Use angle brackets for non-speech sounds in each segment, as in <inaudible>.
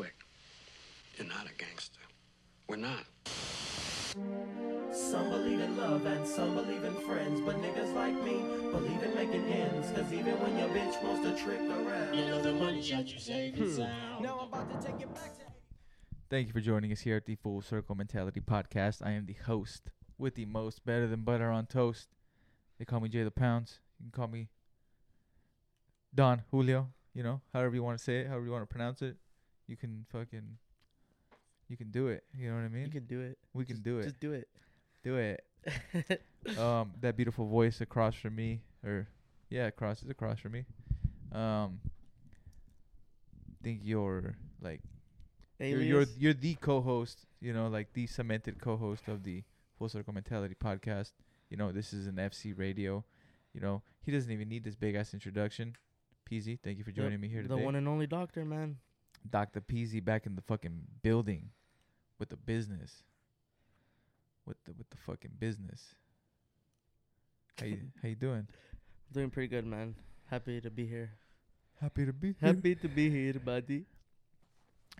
quick. You're not a gangster. We're not. Some believe in love and some believe in friends. But niggas like me believe in making ends. Cause even when your bitch wants to trick around, you know the money shot you save is hmm. out. Now I'm about to take it back to. Thank you for joining us here at the Full Circle Mentality Podcast. I am the host with the most better than butter on toast. They call me Jay the Pounds. You can call me Don Julio. You know, however you want to say it, however you want to pronounce it. You can fucking, you can do it. You know what I mean? You can do it. we can Just- do it. Just do it. do it. <laughs> um, that beautiful voice across from me, or yeah, across is across from me. Um, think you're like you're, you're you're the co-host, you know, like the cemented co-host of the Full Circle Mentality podcast. You know, this is an FC radio. You know, he doesn't even need this big ass introduction. Peezy, thank you for Yep, joining me here today. The one and only doctor, man. Dr. Peezy back in the fucking building with the business. With the with the fucking business. How you <laughs> how you doing? Doing pretty good, man. Happy to be here. Happy to be Happy to be here, buddy.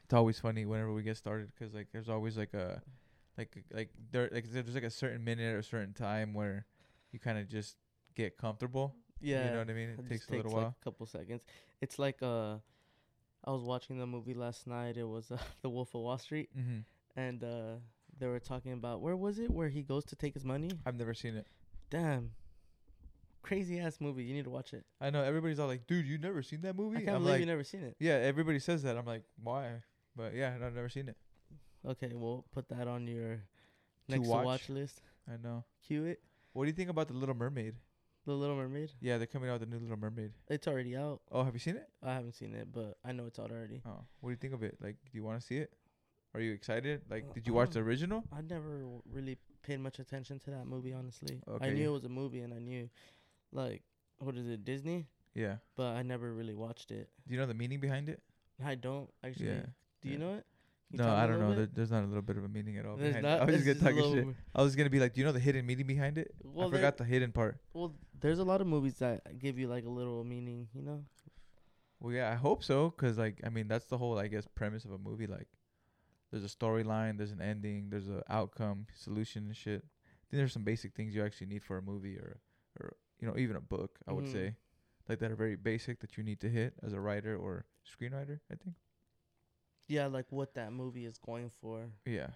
It's always funny whenever we get started 'cause like there's always like a like like there like there's like a certain minute or a certain time where you kind of just get comfortable. Yeah. You know what I mean? It just takes a little like while. a couple seconds. It's like uh, I was watching the movie last night. It was uh, <laughs> The Wolf of Wall Street, Mhm. and uh, they were talking about where was it? Where he goes to take his money? I've never seen it. Damn, crazy ass movie. You need to watch it. I know everybody's all like, "Dude, you never seen that movie?" I can't I'm believe like, you never seen it. "Yeah, everybody says that." I'm like, "Why?" But yeah, I've never seen it. Okay, we'll put that on your To next to watch? watch list. I know. Cue it. What do you think about the Little Mermaid? The Little Mermaid. Yeah, they're coming out with the new Little Mermaid. It's already out. Oh, have you seen it? I haven't seen it, but I know it's out already. Oh, what do you think of it? Like, do you want to see it? Are you excited? Like, did you watch the Um, original? I never really paid much attention to that movie, honestly. I knew it was a movie, and I knew, like, what is it, Disney? Yeah. But I never really watched it. Do you know the meaning behind it? I don't actually. Yeah. Do you yeah. know it? You No, I don't know. There, there's not a little bit of a meaning at all. There's behind it. not- <laughs> I was just gonna little shit. I was gonna be like, do you know the hidden meaning behind it? Well, I forgot the hidden part. Well, there's a lot of movies that give you like a little meaning, you know. Well, yeah, I hope so, cause like, I mean, that's the whole, I guess, premise of a movie. Like, there's a storyline, there's an ending, there's a outcome, solution, and shit. I think there's some basic things you actually need for a movie or, or you know, even a book. I would Mhm. say, like that are very basic that you need to hit as a writer or screenwriter. I think. Yeah, like what that movie is going for. Yeah.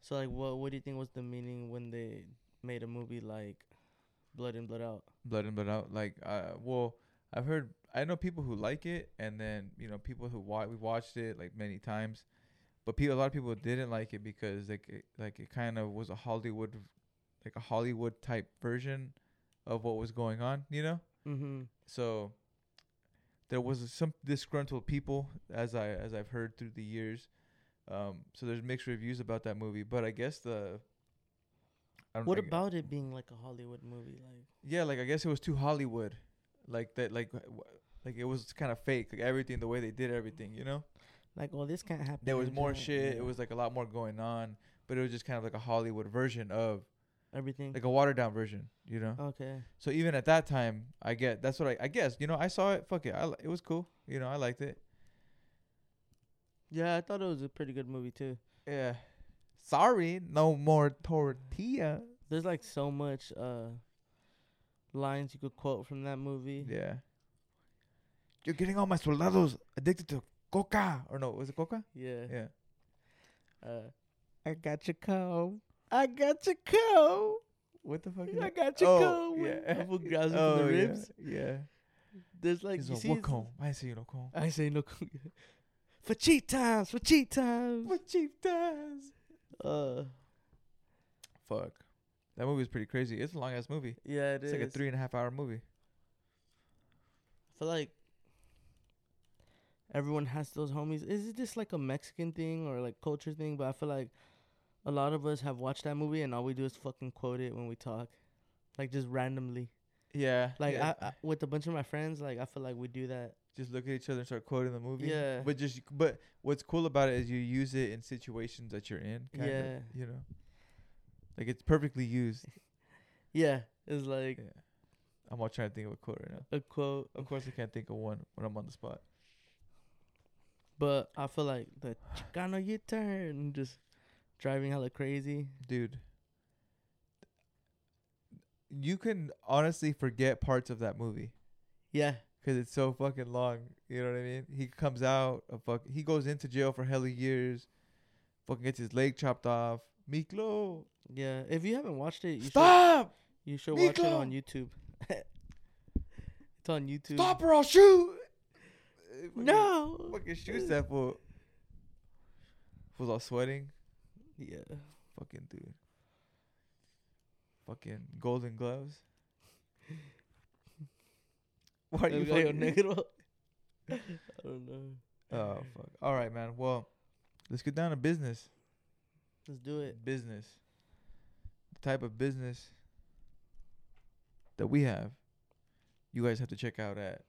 So like, what what do you think was the meaning when they made a movie like Blood In Blood Out? Blood in Blood Out. Like, uh, well, I've heard, I know people who like it, and then you know people who wa- we watched it like many times, but people, a lot of people didn't like it because like, it, like it kind of was a Hollywood, like a Hollywood type version of what was going on, you know. Mm-hmm. So there was some disgruntled people, as I as I've heard through the years. Um, so there's mixed reviews about that movie, but I guess the. I don't What about it being like a Hollywood movie? Like, yeah, like I guess it was too Hollywood, like that, like like it was kind of fake, like everything, the way they did everything, you know. like, well, this can't happen. There was more shit. Yeah. It was like a lot more going on, but it was just kind of like a Hollywood version of everything. like a watered down version, you know. okay. So even at that time, I get that's what I I guess you know I saw it. Fuck it, I it was cool. You know I liked it. Yeah, I thought it was a pretty good movie too. Yeah. Sorry, no more tortilla. There's like so much uh lines you could quote from that movie. Yeah. You're getting all my soldados addicted to coca or no? Was it coca? Yeah. Yeah. Uh, I got your comb. I got your comb. What the fuck? Is I got your oh, comb. yeah. <laughs> Grabs <laughs> oh, the yeah, ribs. Yeah. There's like He's you like, see. what comb? I ain't see no comb. I say no. comb. for cheat times. <laughs> For cheat times. What cheap does? Uh, Fuck. That movie is pretty crazy. It's a long ass movie. yeah, it it's is. like a three and a half hour movie. I feel like everyone has those homies. Is it just like a Mexican thing or like culture thing? But I feel like a lot of us have watched that movie and all we do is fucking quote it when we talk, like just randomly. Yeah. Like yeah. I, I, with a bunch of my friends, like I feel like we do that. Just look at each other and start quoting the movie. Yeah. But just but what's cool about it is you use it in situations that you're in. Kind Yeah. Of, you know. Like it's perfectly used. <laughs> Yeah, it's like Yeah. I'm all trying to think of a quote right now. a quote. Of course, I can't think of one when I'm on the spot. But I feel like the Chicano U turn just driving hella crazy. dude. You can honestly forget parts of that movie Yeah. Because it's so fucking long. You know what I mean? He comes out, a fuck. He goes into jail for hella years. Fucking gets his leg chopped off. Miklo, Yeah. If you haven't watched it, you stop! should you should watch it on YouTube. <laughs> it's on YouTube. Stop or I'll shoot! Uh, fucking- No. Fucking shoots that fool. Was all sweating. Yeah. Fucking dude. Fucking golden gloves. <laughs> Why are you fucking negro. <laughs> I don't know. Oh fuck. All right, man. Well, let's get down to business. Let's do it. Business. The type of business that we have, you guys have to check out at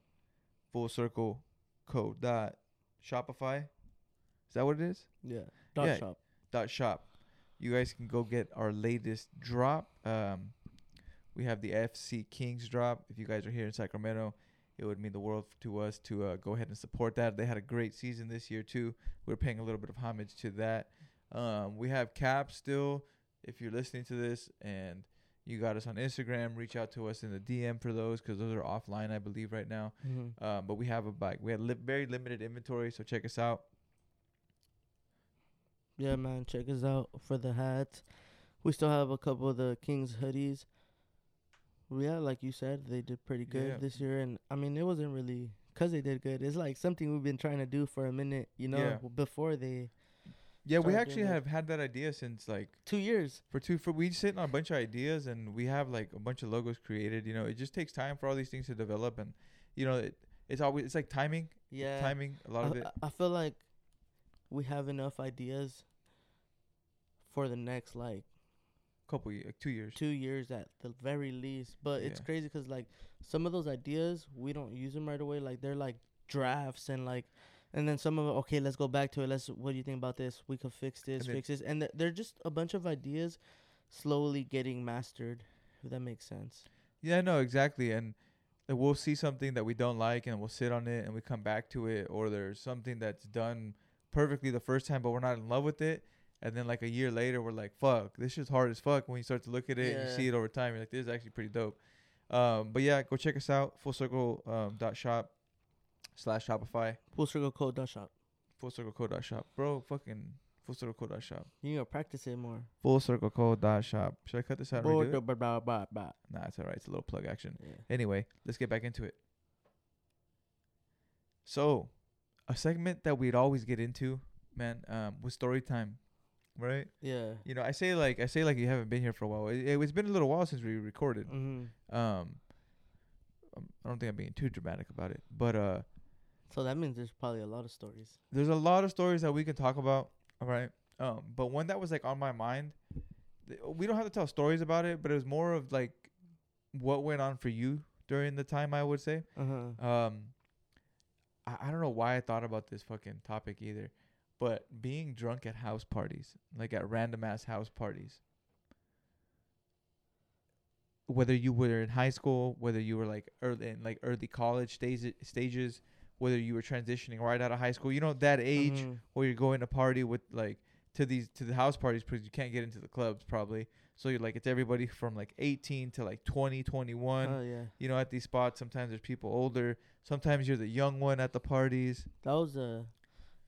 Full Circle Co. Dot Shopify. Is that what it is? Yeah. Dot Yeah. shop. Dot shop. You guys can go get our latest drop. Um, we have the FC Kings drop. If you guys are here in Sacramento, it would mean the world to us to uh, go ahead and support that. They had a great season this year too. We're paying a little bit of homage to that. Um, we have caps still. If you're listening to this and you got us on Instagram, reach out to us in the DM for those because those are offline, I believe, right now. Mm-hmm. Um, but we have a bike. We had li- very limited inventory, so check us out. Yeah, man. Check us out for the hats. We still have a couple of the Kings hoodies. Yeah, like you said, they did pretty good Yeah. this year, and I mean, it wasn't really because they did good. It's like something we've been trying to do for a minute, you know, Yeah. before they Yeah, we actually have had that idea since like two years. for two for we sitting on a bunch of ideas and we have like a bunch of logos created you know it just takes time for all these things to develop and you know it, it's always it's like timing Yeah, timing a lot of it I- I feel like we have enough ideas for the next like couple ye- like two years two years at the very least. But it's crazy because like some of those ideas we don't use them right away. Like they're like drafts and like, and then some of it. Okay, let's go back to it. Let's. What do you think about this? We could fix this, And fix this, and th- they're just a bunch of ideas slowly getting mastered. If that makes sense. yeah no exactly and we'll see something that we don't like and we'll sit on it and we come back to it or there's something that's done perfectly the first time but we're not in love with it and then like a year later we're like fuck this shit's hard as fuck when you start to look at it and you see it over time you're like this is actually pretty dope um but yeah go check us out full circle um dot shop slash shopify Full circle code dot shop. full circle code dot shop bro fucking full circle code dot shop You gotta practice it more. full circle code dot shop should i cut this out redo it? Blah, blah, blah, blah. nah it's all right it's a little plug action Yeah. Anyway, let's get back into it. So, a segment that we'd always get into, man, um, was story time, right? Yeah. You know, I say like I say like you haven't been here for a while. It, it's been a little while since we recorded. Mm-hmm. Um, um, I don't think I'm being too dramatic about it, but uh, So that means there's probably a lot of stories. there's a lot of stories that we can talk about. All right. Um, but one that was like on my mind, th- we don't have to tell stories about it, but it was more of like what went on for you during the time. I would say. Uh huh. Um, I, I don't know why I thought about this fucking topic either, but being drunk at house parties, like at random ass house parties, whether you were in high school, whether you were like early in like early college stages, stages, whether you were transitioning right out of high school, you know that age Mhm. where you're going to party with like to these to the house parties because you can't get into the clubs probably. So you're like it's everybody from like 18 to like 20, 21 Oh yeah. you know, at these spots. Sometimes there's people older. Sometimes you're the young one at the parties. That was a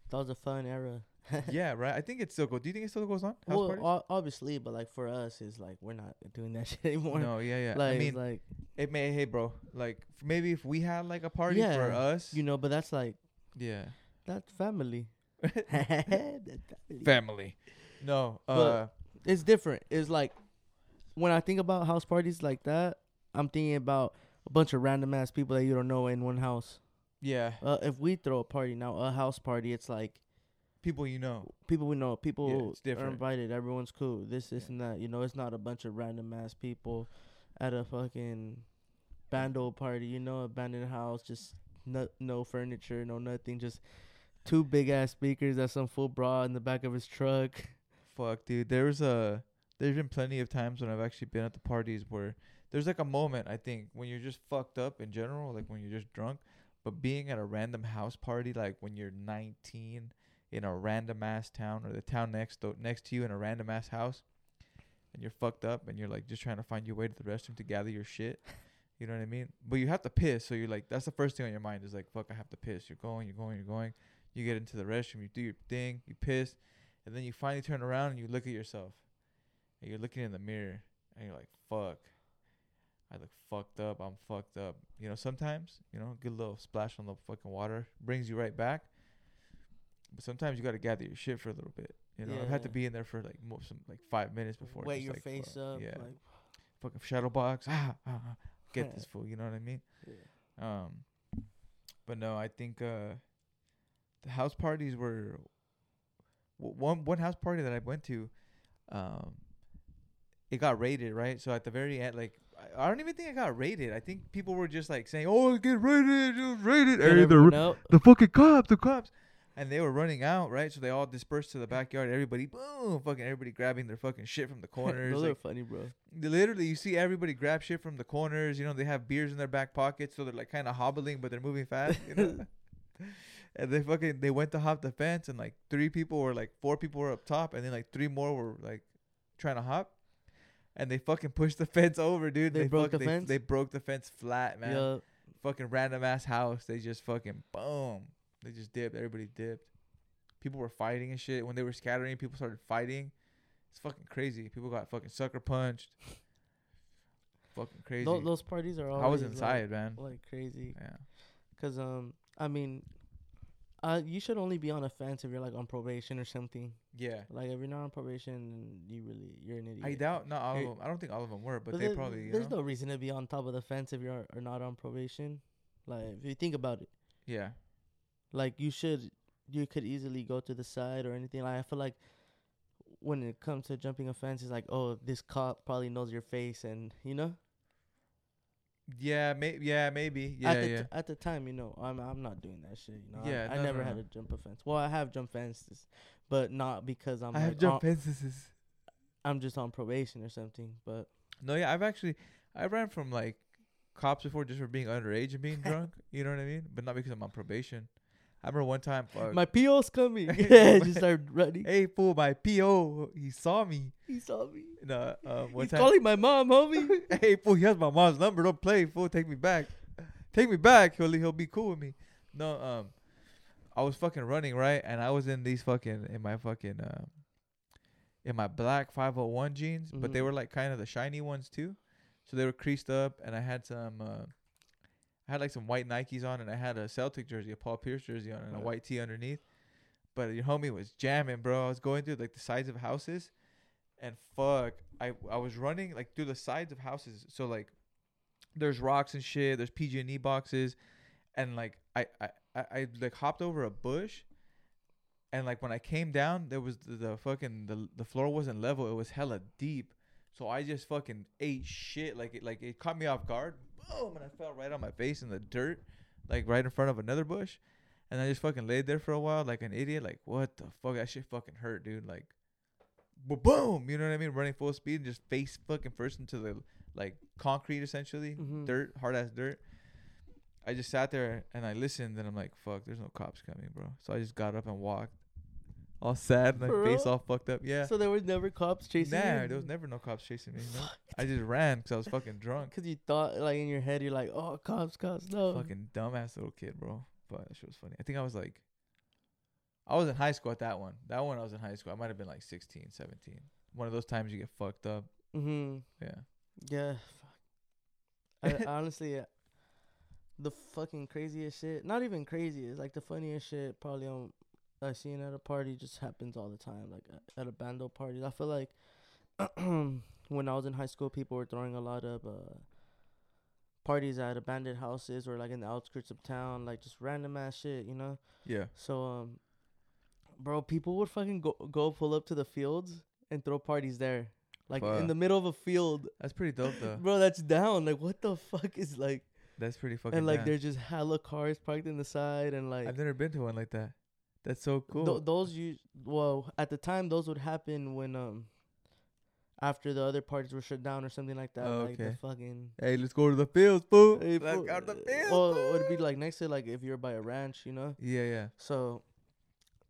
that was a fun era. <laughs> yeah, right. I think it still goes. Do you think it still goes on? House well, parties? o- obviously, but like for us, it's like we're not doing that <laughs> shit anymore. no, yeah, yeah. like, I mean, like it may. Hey, bro. Like maybe if we had like a party for us, you know, but that's like yeah, that's family. <laughs> that's family. family. No, uh, It's different. It's like when I think about house parties like that, I'm thinking about a bunch of random ass people that you don't know in one house. Yeah, Uh, if we throw a party now, a house party, it's like people you know. people we know, people it's are invited, everyone's cool. This, this, Yeah. and that. You know, it's not a bunch of random ass people at a fucking bando party. You know, abandoned house, just no, no furniture, no nothing, just two big ass speakers that some fool brought in the back of his truck. Fuck, dude. There's a. There's been plenty of times when I've actually been at the parties where there's like a moment I think when you're just fucked up in general, like when you're just drunk. But being at a random house party, like when you're 19 in a random ass town or the town next to, next to you in a random ass house, and you're fucked up and you're like just trying to find your way to the restroom to gather your shit. <laughs> You know what I mean? But you have to piss, so you're like, that's the first thing on your mind is like, fuck, I have to piss. You're going, you're going, you're going. You get into the restroom, you do your thing, you piss, and then you finally turn around and you look at yourself, and you're looking in the mirror, and you're like, fuck, I look fucked up. I'm fucked up. You know, sometimes, you know, a little splash on the fucking water brings you right back. But sometimes you got to gather your shit for a little bit. You know, I've had to be in there for like most, some, like five minutes before. Wet your like, face fuck, up. Yeah. Like, Fucking shadow box. Ah, ah, ah, get this <laughs> fool. You know what I mean? yeah. Um, but no, I think uh, the house parties were w- one one house party that I went to. Um, it got raided, right? So at the very end, like I, I don't even think it got raided. I think people were just like saying, "Oh, get raided, it was raided." Get Hey, the out. the fucking cops, the cops. And they were running out, right? So they all dispersed to the backyard. Everybody, boom, fucking everybody grabbing their fucking shit from the <laughs> corners. Those like, are funny, bro. literally, you see everybody grab shit from the corners. You know, they have beers in their back pockets, so they're like kind of hobbling, but they're moving fast. You know? <laughs> <laughs> and they fucking they went to hop the fence, and like three people were like four people were up top, and then like three more were like trying to hop, and they fucking pushed the <laughs> fence over, dude. They broke fuck- the they, fence? They broke the fence flat, man. Yeah. Fucking random ass house. They just fucking boom. They just dipped. Everybody dipped. People were fighting and shit. When they were scattering, people started fighting. It's fucking crazy. People got fucking sucker punched. <laughs> fucking crazy. Tho- those parties are always I was like- inside, man. like crazy. Yeah. Cause um, I mean, uh, you should only be on a fence if you're like on probation or something. Yeah. Like if you're not on probation, you really you're an idiot. I doubt not all of them. I don't think all of them were, but, But they there- probably. There's know? no reason to be on top of the fence if you're not on probation. Like if you think about it, Yeah. like you should, you could easily go to the side or anything. Like I feel like when it comes to jumping a fence, it's like, oh, this cop probably knows your face, and you know. Yeah. May- yeah. Maybe. Yeah. at the yeah. t- at the time, you know, I'm I'm not doing that shit. You know, I- Yeah, I, no, never no, had no. to jump a fence. Well, I have jump fences, but not because I'm I like, have jump um, on- fences. I'm just on probation or something. But No, yeah. I've actually I ran from like cops before just for being underage and being <laughs> drunk. You know what I mean? But not because I'm on probation. I remember one time. Fuck, my PO's coming. <laughs> <laughs> yeah, just started running. hey fool, my PO, he saw me. He saw me. No, uh, one He's time. calling my mom, homie. <laughs> hey fool, he has my mom's number. Don't play, fool. Take me back. Take me back. He'll he'll be cool with me. No, um, I was fucking running right, and I was in these fucking in my fucking uh, in my black 501 jeans, but they Mhm. were like kind of the shiny ones too. So they were creased up, and I had some. Uh, I had like some white Nikes on, and I had a Celtic jersey, a Paul Pierce jersey on, and a white tee underneath. But your homie was jamming, bro. I was going through like the sides of houses, and fuck, I I was running like through the sides of houses. So like, there's rocks and shit. There's PG and E boxes, and like I I I, I like hopped over a bush, and like when I came down, there was the, the fucking the the floor wasn't level. It was hella deep. So I just fucking ate shit. Like it like it caught me off guard. Boom, and I fell right on my face in the dirt, like right in front of another bush. And I just fucking laid there for a while like an idiot. Like, what the fuck? That shit fucking hurt, dude. Like, boom. You know what I mean? Running full speed and just face fucking first into the like concrete essentially, Mhm. dirt, hard ass dirt. I just sat there and I listened and I'm like, fuck, there's no cops coming, bro. So I just got up and walked, all sad, my For face real? all fucked up. Yeah. So there was never cops chasing me. nah, you. there was never no cops chasing me. No. I just ran because I was fucking drunk. <laughs> Cause you thought like in your head you're like, oh cops, cops, no. Fucking dumbass little kid, bro. But that shit was funny. I think I was like, I was in high school at that one. That one I was in high school. I might have been like 16, 17. One of those times you get fucked up. Mhm. Yeah. Yeah. Fuck. I, <laughs> honestly, uh, the fucking craziest shit. Not even craziest. Like the funniest shit. Probably on I seen at a party just happens all the time. Like at a bando party. I feel like <clears throat> when I was in high school, people were throwing a lot of uh, parties at abandoned houses or like in the outskirts of town, like just random ass shit, you know. Yeah. So um, bro, people would fucking go go pull up to the fields and throw parties there, like in the middle of a field. That's pretty dope though. <laughs> Bro, that's down. Like, what the fuck is like? That's pretty fucking and like, down. there's just hella cars parked in the side, and like, I've never been to one like that. That's so cool. th- those you well at the time those would happen when um, after the other parties were shut down or something like that. Like the Okay. fucking. Hey, let's go to the fields, fool. Hey, let's go to the uh, fields. Well, fool. it would be like next to like if you're by a ranch, you know. Yeah, yeah. So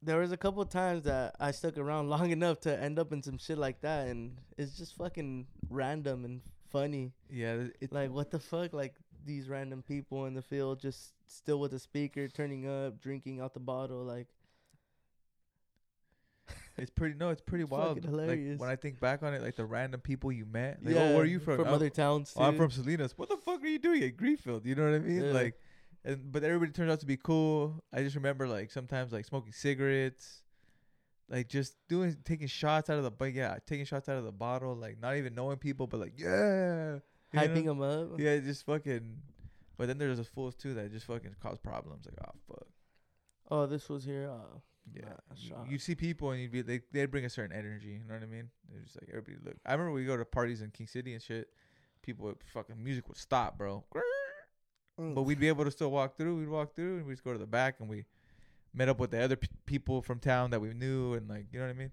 there was a couple times that I stuck around <laughs> long enough to end up in some shit like that, and it's just fucking random and funny. Yeah, it's Like what the fuck? Like these random people in the field just still with a speaker, turning up, drinking out the bottle. Like it's pretty no, it's pretty It's wild. fucking Like when I think back on it, like the random people you met. Like, oh, where are you from? From "Oh, other towns too. oh, I'm from Salinas. What the fuck are you doing at Greenfield? You know what I mean? Yeah. Like, and but everybody turns out to be cool. I just remember like sometimes like smoking cigarettes, like just doing taking shots out of the but yeah, taking shots out of the bottle, like not even knowing people, but like yeah, hyping them up. Yeah, just fucking. But then there's those fools too that just fucking cause problems. Like, oh fuck. Oh, this was here. Uh, Yeah, you- you'd see people and you'd be they they'd bring a certain energy. You know what I mean? They're just like everybody look. I remember we go to parties in King City and shit. People would fucking music would stop, bro. Mm. But we'd be able to still walk through. We'd walk through and we'd just go to the back and we met up with the other p- people from town that we knew and like you know what I mean.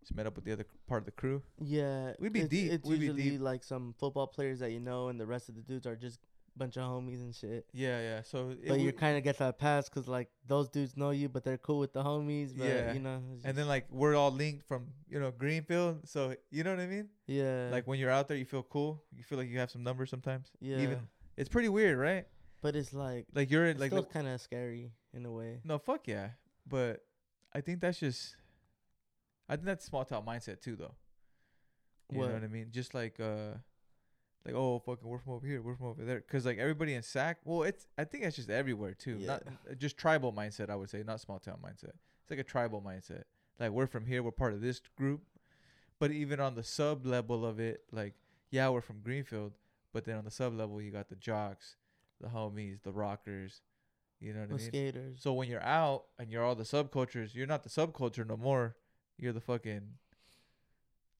Just met up with the other part of the crew. Yeah, We'd be it's, deep, It's we'd be usually deep. like some football players that you know, and the rest of the dudes are just bunch of homies and shit. Yeah, yeah. So it But you kind of get that pass because like those dudes know you, but they're cool with the homies. But, Yeah. you know. and then like we're all linked from you know Greenfield. So you know what I mean. yeah, Like when you're out there, you feel cool. You feel like you have some numbers sometimes. yeah. Even it's pretty weird, right? but it's like Like you're like still kind of scary in a way. No, fuck yeah. But I think that's just I think that's small town mindset too though. You What? know what I mean? Just like uh like oh fucking we're from over here, we're from over there cuz like everybody in SAC, well it's I think it's just everywhere too. Not uh, just tribal mindset I would say, not small town mindset. It's like a tribal mindset. Like we're from here, we're part of this group. But even on the sub level of it, like yeah, we're from Greenfield, but then on the sub level you got the jocks, the homies, the rockers. You know what I mean? skaters. So when you're out and you're all the subcultures, you're not the subculture no more. You're the fucking,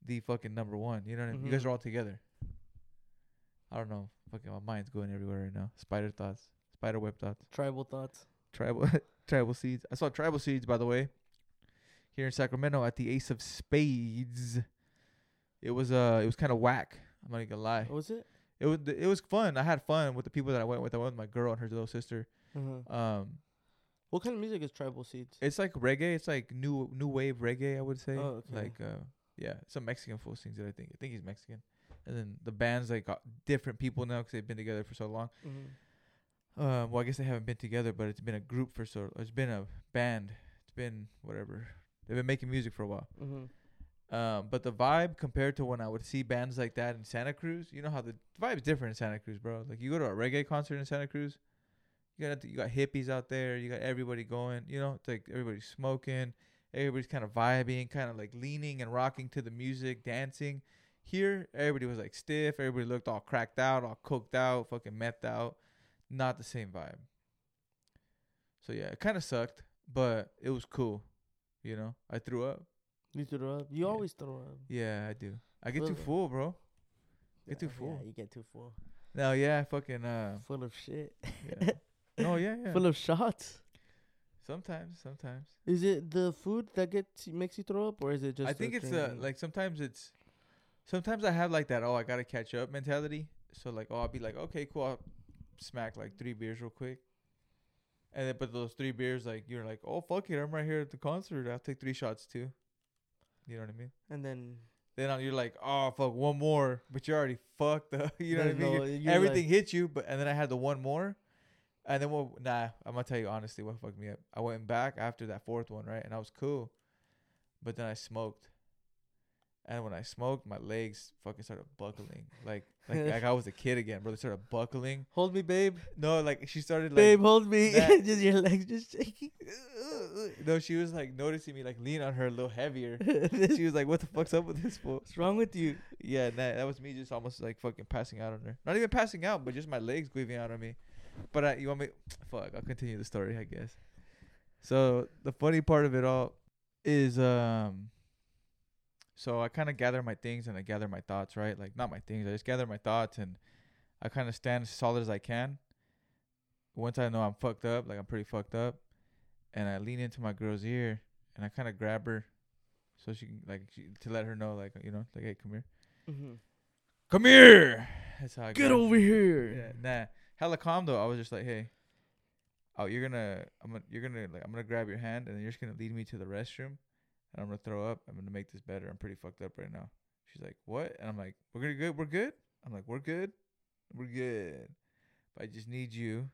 the fucking number one. You know what I mean? You guys Mhm. are all together. I don't know. Fucking my mind's going everywhere right now. Spider thoughts, spider web thoughts, Tribal thoughts. tribal, <laughs> tribal seeds. I saw tribal seeds by the way, here in Sacramento at the Ace of Spades. It was uh, it was kind of whack. I'm not even gonna lie. What was it? It was it was fun. I had fun with the people that I went with. I went with my girl and her little sister. Uh-huh. Um, What kind of music is Tribal Seeds? It's like reggae. It's like new new wave reggae. I would say. Oh, okay. Like uh, yeah, some Mexican fool sings it. I think. I think he's Mexican. And then the band's like got different people now because they've been together for so long. Mhm. Uh, well, I guess they haven't been together, but it's been a group for so. It's been a band. It's been whatever. They've been making music for a while. Mhm. Um, but the vibe compared to when I would see bands like that in Santa Cruz, you know how the vibe's different in Santa Cruz, bro. Like you go to a reggae concert in Santa Cruz, you got you got hippies out there, you got everybody going, you know, it's like everybody's smoking, everybody's kind of vibing, kind of like leaning and rocking to the music, dancing. Here, everybody was like stiff, everybody looked all cracked out, all coked out, fucking methed out. Not the same vibe. So yeah, it kind of sucked, but it was cool. You know, I threw up. You throw up. You Yeah. always throw up. Yeah, I do. I get too Full- bro. Get too full. Yeah, you get too full. No, yeah, fucking uh, Full of shit. yeah. no, yeah, <laughs> yeah. Full of shots. sometimes, sometimes. Is it the food that gets makes you throw up, or is it just? I think it's uh like sometimes it's, sometimes I have like that. Oh, I gotta catch up mentality. So like, oh, I'll be like, okay, cool. I'll smack like three beers real quick. And then, but those three beers, like you're like, oh fuck it, I'm right here at the concert. I'll take three shots too. You know what I mean? and then Then you're like, oh fuck, one more, but you're already fucked up. <laughs> you know what I mean? no- Everything like- hit you, but and then I had the one more, and then what? Nah, I'm gonna tell you honestly, what fucked me up. I went back after that fourth one, right, and I was cool, but then I smoked, and when I smoked, my legs fucking started buckling, like <laughs> like like I was a kid again, bro. They started buckling. hold me, babe. No, like she started like. babe, hold me. <laughs> just your legs just shaking. <laughs> no, she was like noticing me like lean on her a little heavier. She was like, "What the fuck's up with this fool?" What's wrong with you? Yeah, that that was me just almost like fucking passing out on her. Not even passing out, but just my legs giving out on me. But I, you want me? <sniffs> Fuck, I'll continue the story, I guess. So the funny part of it all is, um, so I kind of gather my things and I gather my thoughts, right? Like not my things, I just gather my thoughts and I kind of stand as solid as I can. Once I know I'm fucked up, like I'm pretty fucked up, and I lean into my girl's ear and I kind of grab her, so she can like she, to let her know, like you know, like hey, come here Mhm. Come here. That's how I Get over here. Yeah, nah. Hella calm though. I was just like, hey, oh, you're gonna, I'm gonna, you're gonna, like, I'm gonna grab your hand, and then you're just gonna lead me to the restroom, and I'm gonna throw up. I'm gonna make this better. I'm pretty fucked up right now. She's like, what? And I'm like, we're gonna good. We're good. I'm like, we're good. We're good. But I just need you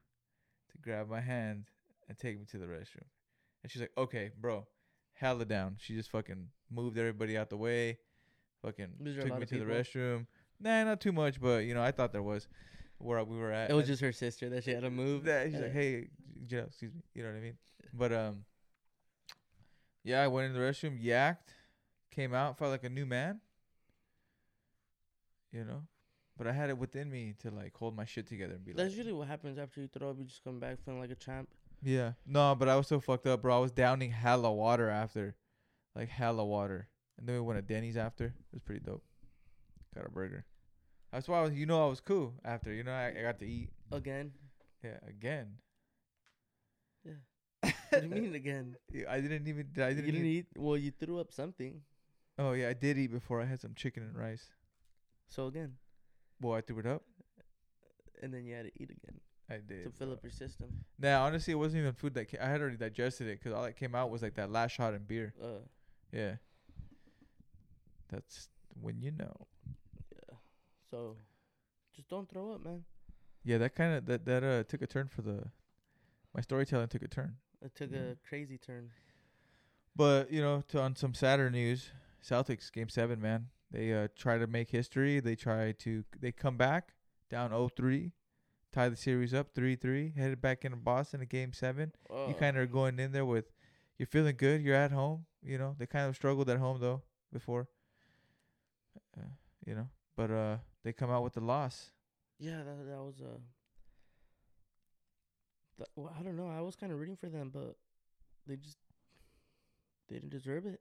to grab my hand and take me to the restroom. And she's like, okay, bro, hella down. She just fucking moved everybody out the way. Fucking Was there a took me to the restroom. Nah, not too much, but you know, I thought there was where we were at. It was just her sister that she had to move. that she's like, hey, Joe, excuse me. You know what I mean? But um, yeah, I went in the restroom, yacked, came out, felt like a new man. You know, but I had it within me to like hold my shit together and be That's like, That's usually what happens after you throw up. You just come back feeling like a champ. yeah, no, but I was so fucked up, bro. I was downing hella water after, like hella water, and then we went to Denny's after. It was pretty dope. Got a burger. That's why I was, you know I was cool after. You know I, I got to eat. Again? Yeah, again. What do you mean again? I didn't even. I didn't, didn't eat. eat? Well, you threw up something. Oh yeah, I did eat before. I had some chicken and rice. So again. Well, I threw it up. And then you had to eat again I did. to fill up your system. Nah, honestly, it wasn't even food that ca- I had already digested it because all that came out was like that last shot in beer. Uh, Yeah. That's when you know. yeah. So, just don't throw up, man. Yeah, that kind of that that uh took a turn for the. My storytelling took a turn. It took Mm. a crazy turn. But you know, to, on some sadder news, Celtics game seven, man. They uh try to make history. They try to they come back down 0-3, tie the series up 3-3, headed back into Boston to game seven. Oh. You kind of are going in there with, you're feeling good. You're at home. You know they kind of struggled at home though before. Uh, you know, but uh they come out with the loss. Yeah, that that was uh. Well, I don't know. I was kind of rooting for them, but they just they didn't deserve it.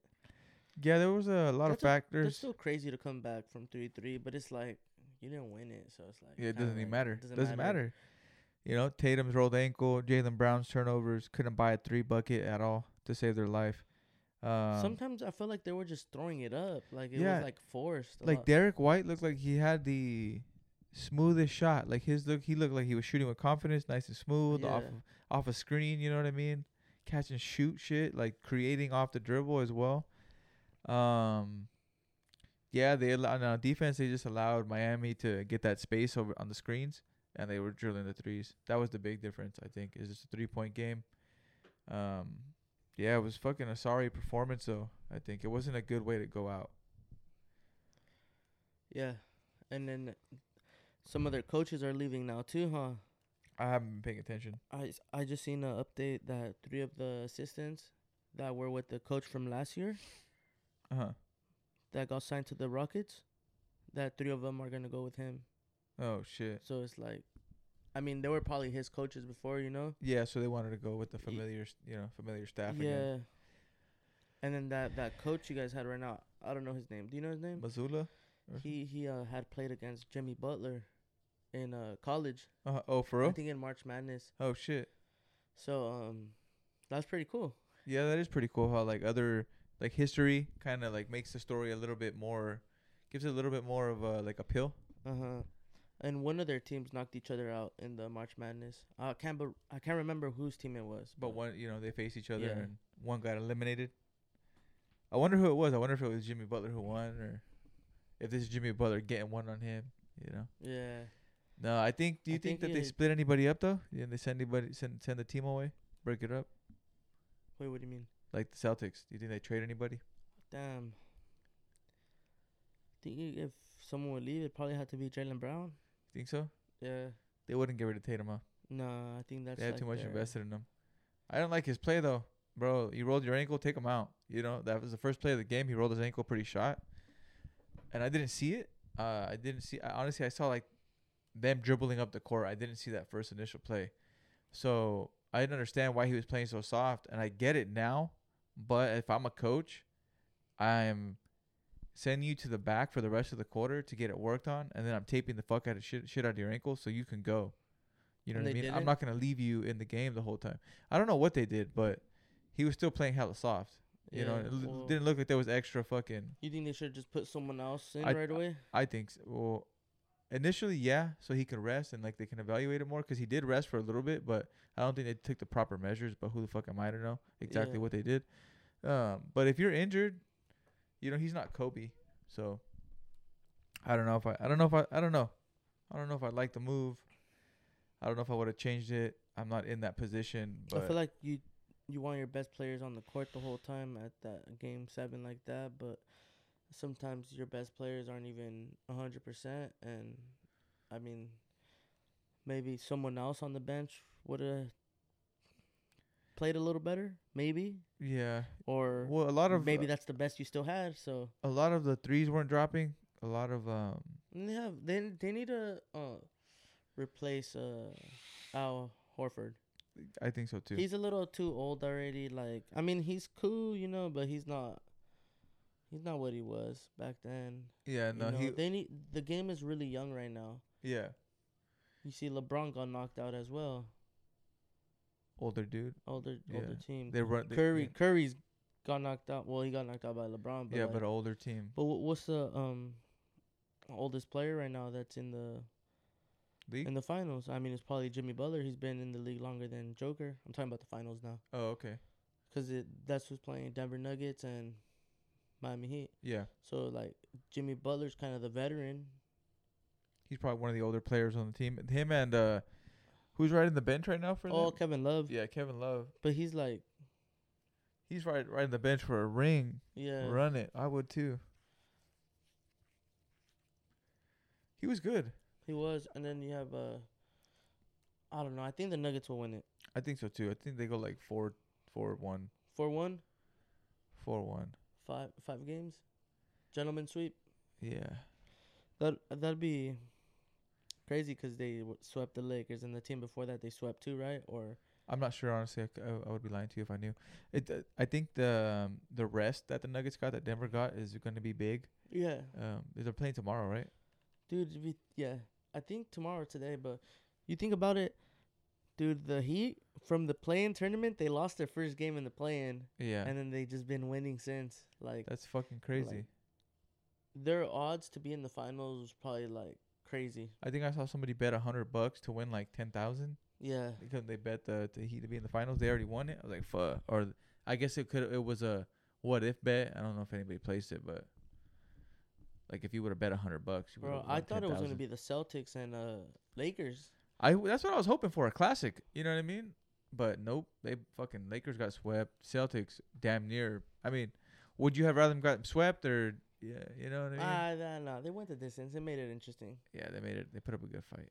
Yeah, there was a lot That's of factors. It's still crazy to come back from three three, but it's like you didn't win it, so it's like Yeah, it doesn't even like, matter. Doesn't, matter. You know, Tatum's rolled ankle, Jaylen Brown's turnovers, couldn't buy a three bucket at all to save their life. Um, Sometimes I felt like they were just throwing it up, like it Yeah. was like forced. like lot. Derrick White looked like he had the smoothest shot. Like his look, he looked like he was shooting with confidence, nice and smooth, off Yeah. of, off a screen. You know what I mean? Catch and shoot shit, like creating off the dribble as well. Um, yeah, they allowed on defense. They just allowed Miami to get that space over on the screens, and they were drilling the threes. That was the big difference, I think. Is just a three point game. Um, yeah, it was fucking a sorry performance though. I think it wasn't a good way to go out. Yeah, and then some of their coaches are leaving now too, huh? I haven't been paying attention. I I just seen an update that three of the assistants that were with the coach from last year Uh huh. that got signed to the Rockets, that three of them are gonna go with him. Oh shit. So it's like, I mean, they were probably his coaches before, you know. Yeah, so they wanted to go with the familiar, s- you know, familiar staff yeah. again. And then that that coach you guys had right now, I don't know his name. Do you know his name? Mazzulla. He he uh, had played against Jimmy Butler in uh college. Uh, oh, for real? I think in March Madness. Oh shit. So um, that's pretty cool. Yeah, that is pretty cool. How like other like history kind of like makes the story a little bit more, gives it a little bit more of a like appeal. Uh huh. And one of their teams knocked each other out in the March Madness. I can't be- I can't remember whose team it was. But one, you know, they faced each other Yeah. and one got eliminated. I wonder who it was. I wonder if it was Jimmy Butler who won, or if this is Jimmy Butler getting one on him. You know. Yeah. No, I think. Do you I think, think that they it- split anybody up though? Yeah, they send anybody send send the team away, break it up Wait, what do you mean? like the Celtics. Do you think they trade anybody? Damn. Think i- if someone would leave, it probably had to be Jaylen Brown. You think so? Yeah. They wouldn't get rid of Tatum, huh? No, I think that's they have like too much their- invested in him. I don't like his play though, bro. You rolled your ankle, take him out. You know that was the first play of the game. He rolled his ankle pretty shot, and I didn't see it. Uh, I didn't see. I, honestly, I saw like them dribbling up the court. I didn't see that first initial play, so I didn't understand why he was playing so soft. And I get it now, but if I'm a coach, I'm sending you to the back for the rest of the quarter to get it worked on, and then I'm taping the fuck out of shit, shit out of your ankle so you can go. You know And what I mean? I'm didn't? gonna leave you in the game the whole time. I don't know what they did, but he was still playing hella soft. You know, it well- didn't look like there was extra fucking. You think they should just put someone else in I- right away? I think so. well, initially, yeah, so he can rest and like they can evaluate it more because he did rest for a little bit, but I don't think they took the proper measures. But who the fuck am I to know exactly Yeah. what they did? Um, but if you're injured, you know he's not Kobe, so I don't know if I I don't know if I I don't know I don't know if I'd like the move. I don't know if I would have changed it. I'm not in that position, but I feel like you you want your best players on the court the whole time at that game seven like that, but sometimes your best players aren't even a hundred percent, and I mean, maybe someone else on the bench would have played a little better, maybe, yeah. or Well, a lot of maybe uh, that's the best you still had. So a lot of the threes weren't dropping. A lot of um have they they need to uh replace uh Al Horford. I think so too. He's a little too old already. Like, I mean, he's cool, you know, but he's not. He's not what he was back then. yeah, you no, know? he they need the game is really young right now. yeah, You see, LeBron got knocked out as well. older dude. Older, Yeah. older team. They run they, Curry, yeah. Curry's got knocked out. Well, he got knocked out by LeBron. But yeah, like- but older team. but what's the um oldest player right now that's in the League? in the finals? I mean, it's probably Jimmy Butler. He's been in the league longer than Joker. I'm talking about the finals now, oh, okay. cause it that's who's playing Denver Nuggets and Miami Heat. Yeah, So like Jimmy Butler's kind of the veteran. he's probably one of the older players on the team. Him and uh, who's riding the bench right now for Oh, them? Kevin Love. Yeah, Kevin Love. But he's like, He's right riding the bench for a ring. yeah. Run it. I would too. He was good. He was, and then you have uh, I don't know. I think the Nuggets will win it. I think so too. I think they go like four, four one, Four one, four one. Five five games, gentleman sweep. Yeah. That that'd be crazy because they w- swept the Lakers, and the team before that they swept too, right? Or I'm not sure honestly. I, c- I- would be lying to you if I knew. It. Uh, I think the um, the rest that the Nuggets got that Denver got is going to be big. yeah, Um, they're playing tomorrow, right? dude. it'd yeah, I think tomorrow or today, but you think about it, dude. The Heat from the play-in tournament, they lost their first game in the play-in, Yeah. and then they just been winning since. Like That's fucking crazy. their odds to be in the finals was probably like crazy. I think I saw somebody bet a hundred bucks to win like ten thousand Yeah, because they bet the the Heat to be in the finals. They already won it. I was like, fuck. Or I guess it could. It was a what if bet. I don't know if anybody placed it, but like if you would have bet a hundred bucks, you bro. I thought it was 10,000. gonna be the Celtics and uh Lakers. I that's what I was hoping for a classic. You know what I mean? But nope, they fucking Lakers got swept. Celtics damn near. I mean, would you have rather them got swept or yeah? You know what I mean? Ah, nah, nah, they went the distance. It made it interesting. yeah, they made it. They put up a good fight.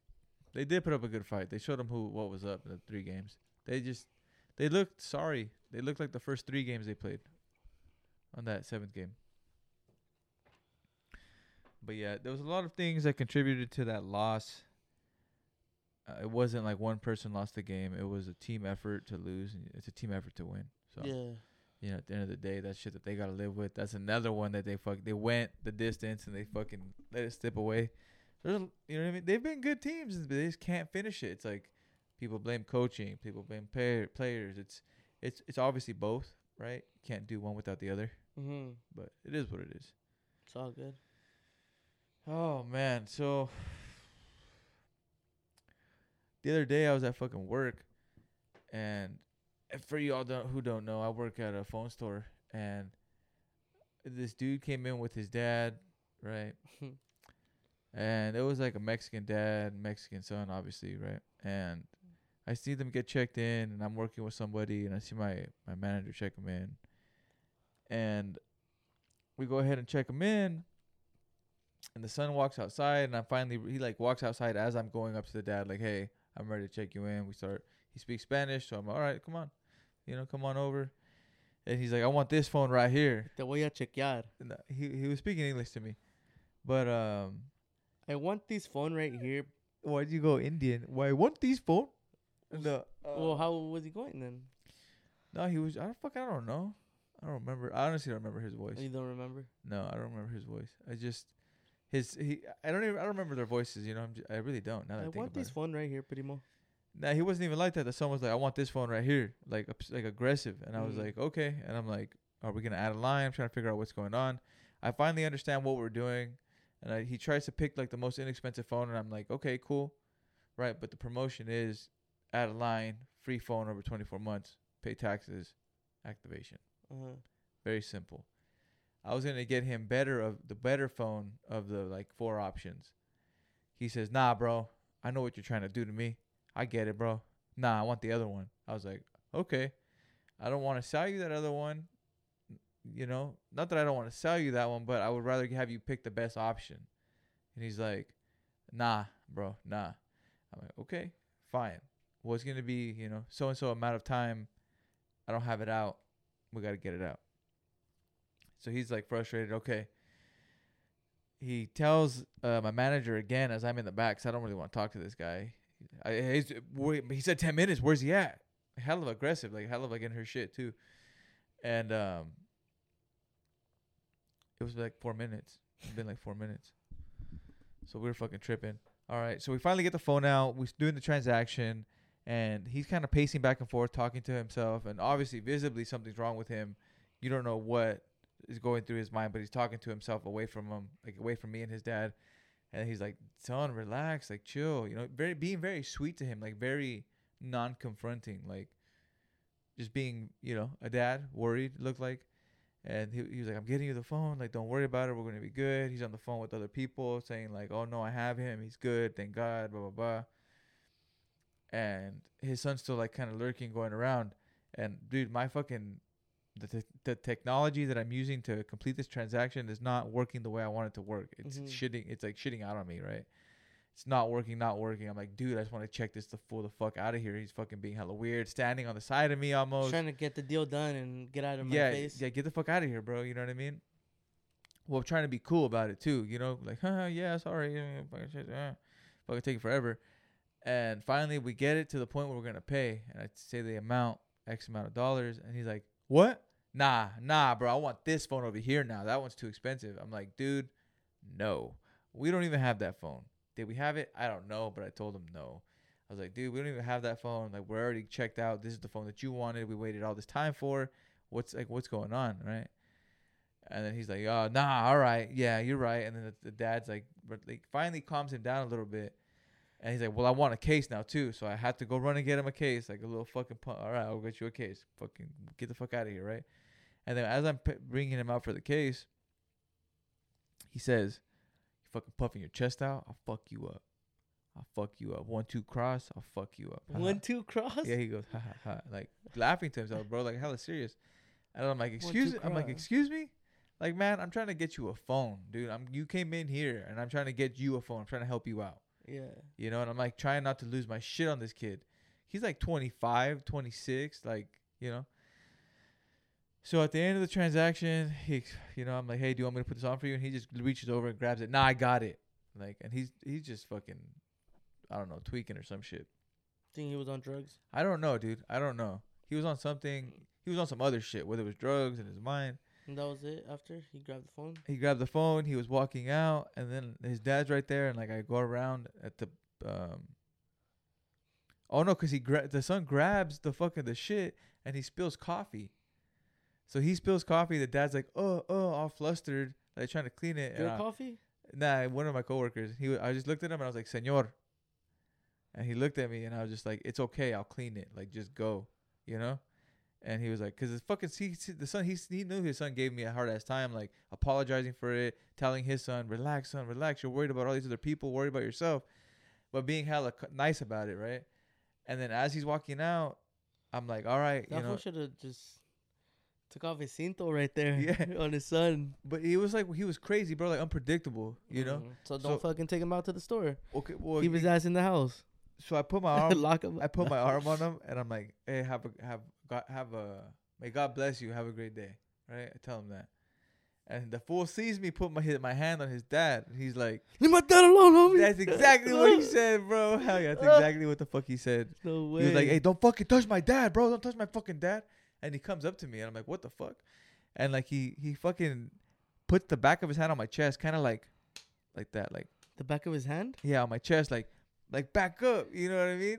They did put up a good fight. They showed them who what was up in the three games. They just they looked sorry. They looked like the first three games they played on that seventh game. But yeah, there was a lot of things that contributed to that loss. Uh, it wasn't like one person lost the game. It was a team effort to lose, and it's a team effort to win. So Yeah, you know, at the end of the day, that's shit that they gotta live with. That's another one that they fuck. They went the distance and they fucking let it slip away. There's, you know what I mean? They've been good teams, but they just can't finish it. It's like people blame coaching, people blame player, players. It's it's it's obviously both, right? Can't do one without the other, mm-hmm. but it is what it is. It's all good. Oh man, so the other day I was at fucking work, and for y'all don't, who don't know, I work at a phone store, and this dude came in with his dad, right? <laughs> and it was like a Mexican dad, Mexican son, obviously, right? And I see them get checked in, and I'm working with somebody, and I see my my manager check them in, and we go ahead and check them in and the son walks outside and I finally he like walks outside as I'm going up to the dad like hey I'm ready to check you in. We start he speaks Spanish so I'm all right come on you know come on over. And he's like I want this phone right here. Te voy a chequear. and uh, he he was speaking English to me. But um I want this phone right here. why'd you go Indian? Why I want this phone? No well, how was he going then? no he was I don't fuck I don't know. I don't remember I honestly don't remember his voice. You don't remember? no I don't remember his voice. I just his he I don't even I don't remember their voices you know I'm j- I really don't now that I, I want this it. phone right here, primo. Nah, he wasn't even like that. The son was like, "I want this phone right here," like like aggressive, and I was Mhm. like, "Okay," and I'm like, Are we gonna add a line? I'm trying to figure out what's going on. I finally understand what we're doing, and I, he tries to pick like the most inexpensive phone, and I'm like, okay, cool, right? But the promotion is add a line, free phone over 24 months, pay taxes, activation. Uh-huh. Very simple. I was gonna get him better of the better phone of the like four options. He says, "Nah, bro. I know what you're trying to do to me. I get it, bro. Nah, I want the other one." I was like, "Okay. I don't want to sell you that other one. You know, not that I don't want to sell you that one, but I would rather have you pick the best option." And he's like, "Nah, bro. Nah." I'm like, "Okay, fine. Well, it's gonna be, you know, so and so amount of time. I don't have it out. We got to get it out." So he's like frustrated. Okay. He tells uh, my manager again as I'm in the back, back, 'cause I don't really want to talk to this guy. I, he said 10 minutes. Where's he at? Hell of aggressive, like hell of like in her shit too. And um, it was like four minutes. It's been like four minutes. So we were fucking tripping. All right. So we finally get the phone out. We're doing the transaction, and he's kind of pacing back and forth, talking to himself, and obviously, visibly, something's wrong with him. You don't know what is going through his mind, but he's talking to himself away from him, like away from me and his dad. And he's like, "Son, relax, like chill." You know, very being very sweet to him, like very non-confronting, like just being, you know, a dad, worried looked like. And he, he was like, "I'm getting you the phone. Like, don't worry about it. We're gonna be good." He's on the phone with other people, saying like, "Oh no, I have him. He's good. Thank God." Blah blah blah. And his son's still like kind of lurking, going around. And dude, my fucking the te- the technology that I'm using to complete this transaction is not working the way I want it to work. It's Mhm. shitting. It's like shitting out on me, right? It's not working, not working. I'm like, dude, I just want to check this to fool the fuck out of here. He's fucking being hella weird, standing on the side of me almost. Trying to get the deal done and get out of my yeah, face. yeah, get the fuck out of here, bro. You know what I mean? Well, I'm trying to be cool about it too. You know, like, huh, yeah, sorry, fucking shit, fucking take it forever. And finally, we get it to the point where we're gonna pay, and I say the amount, X amount of dollars, and he's like, "What? Nah, nah, bro. I want this phone over here now. That one's too expensive." I'm like, "Dude, no. We don't even have that phone. Did we have it? I don't know, but I told him no. I was like, dude, we don't even have that phone. Like, we're already checked out. This is the phone that you wanted. We waited all this time for. What's like, what's going on, right? And then he's like, oh, nah, all right, yeah, you're right. And then the, the dad's like, but like, finally calms him down a little bit. And he's like, well, I want a case now too, so I had to go run and get him a case, like a little fucking punk. All right, I'll get you a case. Fucking get the fuck out of here, right? And then as I'm p- bringing him out for the case, he says, "You fucking puffing your chest out, I'll fuck you up. I'll fuck you up. One two cross, I'll fuck you up." One two cross. Yeah, he goes, ha ha ha, like laughing to himself, bro, like hella serious. And I'm like, One, excuse, two, I'm like, excuse me, like man, I'm trying to get you a phone, dude. I'm you came in here and I'm trying to get you a phone. I'm trying to help you out, Yeah. you know. And I'm like trying not to lose my shit on this kid. He's like 25, 26, like you know. So at the end of the transaction, he, you know, I'm like, hey, do you want me to put this on for you? And he just reaches over and grabs it. Nah, I got it. Like, and he's he's just fucking, I don't know, tweaking or some shit. Think he was on drugs. I don't know, dude. I don't know. He was on something. He was on some other shit, whether it was drugs in his mind. And that was it. After he grabbed the phone. He grabbed the phone. He was walking out, and then his dad's right there, and like I go around at the um. Oh no, cause he gra- the son grabs the fucking the shit and he spills coffee. So he spills coffee. The dad's like, oh, oh, all flustered, like trying to clean it. Your coffee. Nah, one of my coworkers. He, I just looked at him and I was like, "Señor," and he looked at me and I was just like, "It's okay, I'll clean it. Like, just go," you know. And he was like, "Cause fucking he, he- the son. He he knew his son gave me a hard ass time, like apologizing for it, telling his son, "Relax, son, relax. You're worried about all these other people. Worried about yourself," but being hella nice about it, right? And then as he's walking out, I'm like, "All right, you That know." fool should have just took off his cinto right there. <laughs> Yeah. <laughs> on his son. But he was like, he was crazy, bro. Like unpredictable, you know. Mhm. So don't So- fucking take him out to the store. Okay, well, Keep his ass in the house. So I put my <laughs> arm Lock him. I put my arm on him and I'm like, "Hey, have a have God have a may God bless you. Have a great day." Right? I tell him that, and the fool sees me put my hit my hand on his dad. And he's like, Leave my dad alone, homie. "That's exactly what he said, bro. <laughs> Hell yeah, that's exactly what the fuck he said." No way. He was like, "Hey, don't fucking touch my dad, bro. Don't touch my fucking dad." And he comes up to me and I'm like, "What the fuck?" And like he he fucking puts the back of his hand on my chest, kind of like like that, like the back of his hand. yeah, on my chest, like like back up. You know what I mean?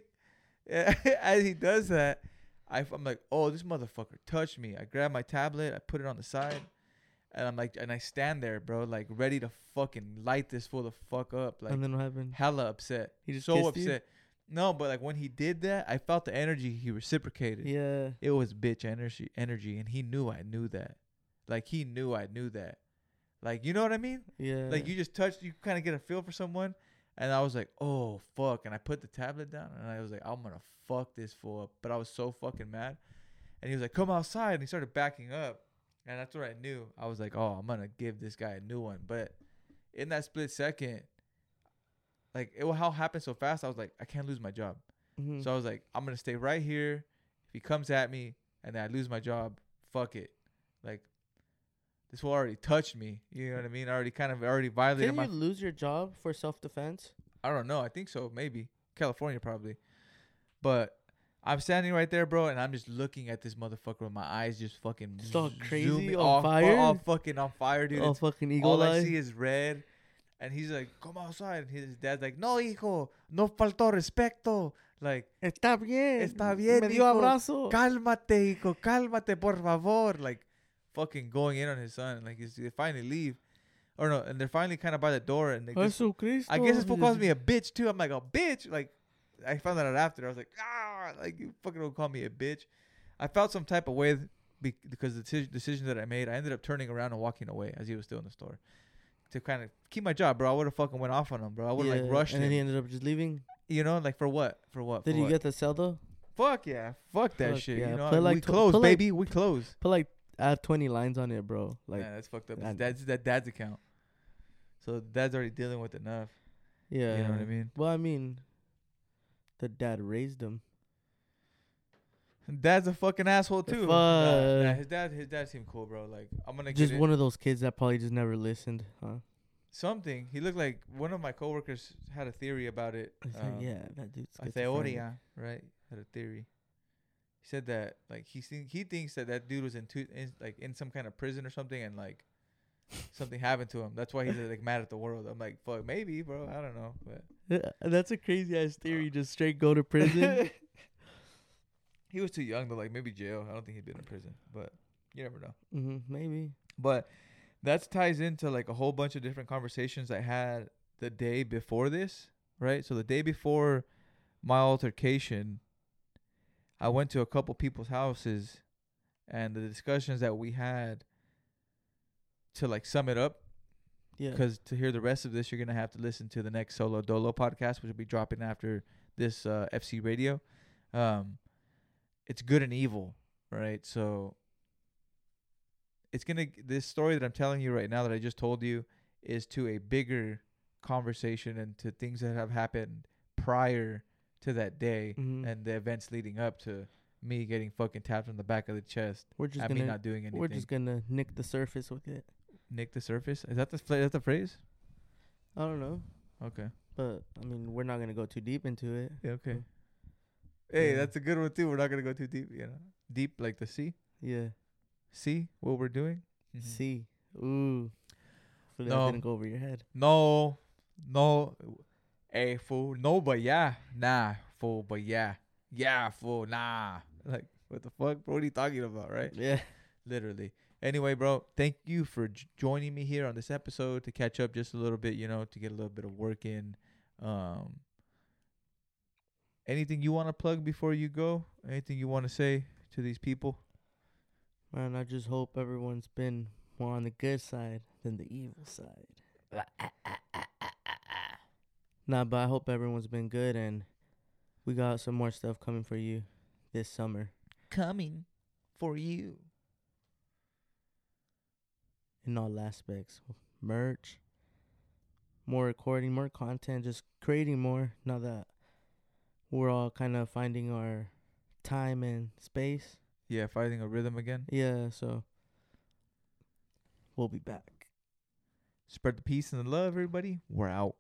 <laughs> As he does that, I, am like, oh, this motherfucker touched me. I grab my tablet, I put it on the side, and I'm like, and I stand there, bro, like ready to fucking light this fool the fuck up, like and then what happened? hella upset. He just so kissed you? upset. No, but like when he did that, I felt the energy he reciprocated. Yeah. It was bitch energy, energy, and he knew I knew that. Like he knew I knew that. Like you know what I mean? Yeah. Like you just touched, you kind of get a feel for someone, and I was like, oh fuck, and I put the tablet down, and I was like, I'm gonna fuck this fool up, but I was so fucking mad, and he was like, come outside, and he started backing up, and that's where I knew I was like, oh, I'm gonna give this guy a new one, but in that split second, like it how happened so fast, I was like, I can't lose my job. Mhm. So I was like, I'm gonna stay right here. If he comes at me and then I lose my job, fuck it. Like this will already touched me. You know what I mean? I already kind of already violated Can my. you lose your job for self defense? I don't know. I think so. Maybe California probably. But I'm standing right there, bro, and I'm just looking at this motherfucker with my eyes just fucking Just all crazy, on all fire? all fucking on fire, dude. oh, It's- fucking eagle all. I see is red. And he's like, come outside. And his dad's like, no, hijo, no faltó respeto. Like, Está bien. Está bien, Me dio hijo. abrazo. cálmate, hijo, cálmate, por favor. Like, fucking going in on his son. Like, he's, they finally leave. Or no, and they're finally kind of by the door. And they just, Jesucristo. I guess this fool calls me a bitch, too. I'm like, a bitch? Like, I found that out after. I was like, ah, like, you fucking don't call me a bitch. I felt some type of way be- because the deci- decision that I made, I ended up turning around and walking away as he was still in the store. To kind of keep my job, bro. I would have fucking went off on him, bro. I would have, like, rushed And then him. he ended up just leaving. you know, like, for what? For what? Did For you what? get the cell though? Fuck yeah. Fuck that Fuck shit. yeah. You know, like we tw- close, put like- baby. we close. Put like add twenty lines on it, bro. Like yeah, that's fucked up. and- That's that dad's account. So dad's already dealing with enough. yeah. You know what I mean? Well, I mean, the dad raised him. Dad's a fucking asshole too. Nah, nah, his dad, his dad seemed cool, bro. Like I'm gonna Just one of those kids that probably just never listened, huh? something. He looked like one of my coworkers had a theory about it. It's um, like, yeah, that dude's a theoria, right? Had a theory. He said that like he think he thinks that that dude was in, two, in like in some kind of prison or something, and like something happened to him. That's why he's like mad at the world. I'm like, fuck, maybe, bro. I don't know, but that's a crazy ass theory. Just straight go to prison. <laughs> he was too young to like maybe jail. I don't think he'd been in prison, but you never know. hmm maybe. But that ties into like a whole bunch of different conversations I had the day before this, right? So the day before my altercation, I went to a couple people's houses and the discussions that we had to like sum it up Yeah. because to hear the rest of this you're gonna have to listen to the next solo dolo podcast which will be dropping after this uh, fc radio um it's good and evil right so it's gonna this story that i'm telling you right now that i just told you is to a bigger conversation and to things that have happened prior to that day Mhm. and the events leading up to me getting fucking tapped on the back of the chest we're just gonna not doing anything we're just gonna nick the surface with it. nick the surface is that the is that the phrase I don't know, okay but I mean, we're not gonna go too deep into it. Yeah, okay. Mm. Hey, Yeah. that's a good one too. We're not gonna go too deep, you know. Deep like the sea. Yeah. See what we're doing? Mhm. See. Ooh. Hopefully No. that didn't go over your head. No, no. Hey, fool. No, but yeah. Nah, fool. But yeah. Yeah, fool. Nah. <laughs> Like, what the fuck? Bro, what are you talking about, right? Yeah. Literally. Anyway, bro, thank you for j- joining me here on this episode to catch up just a little bit, you know, to get a little bit of work in. Um, anything you want to plug before you go? Anything you want to say to these people? Man, I just hope everyone's been more on the good side than the evil side. Nah, but I hope everyone's been good and we got some more stuff coming for you this summer Coming for you. in all aspects. Merch, more recording, more content, just creating more now that we're all kind of finding our time and space. Yeah, finding a rhythm again. Yeah, so we'll be back. Spread the peace and the love, everybody. We're out.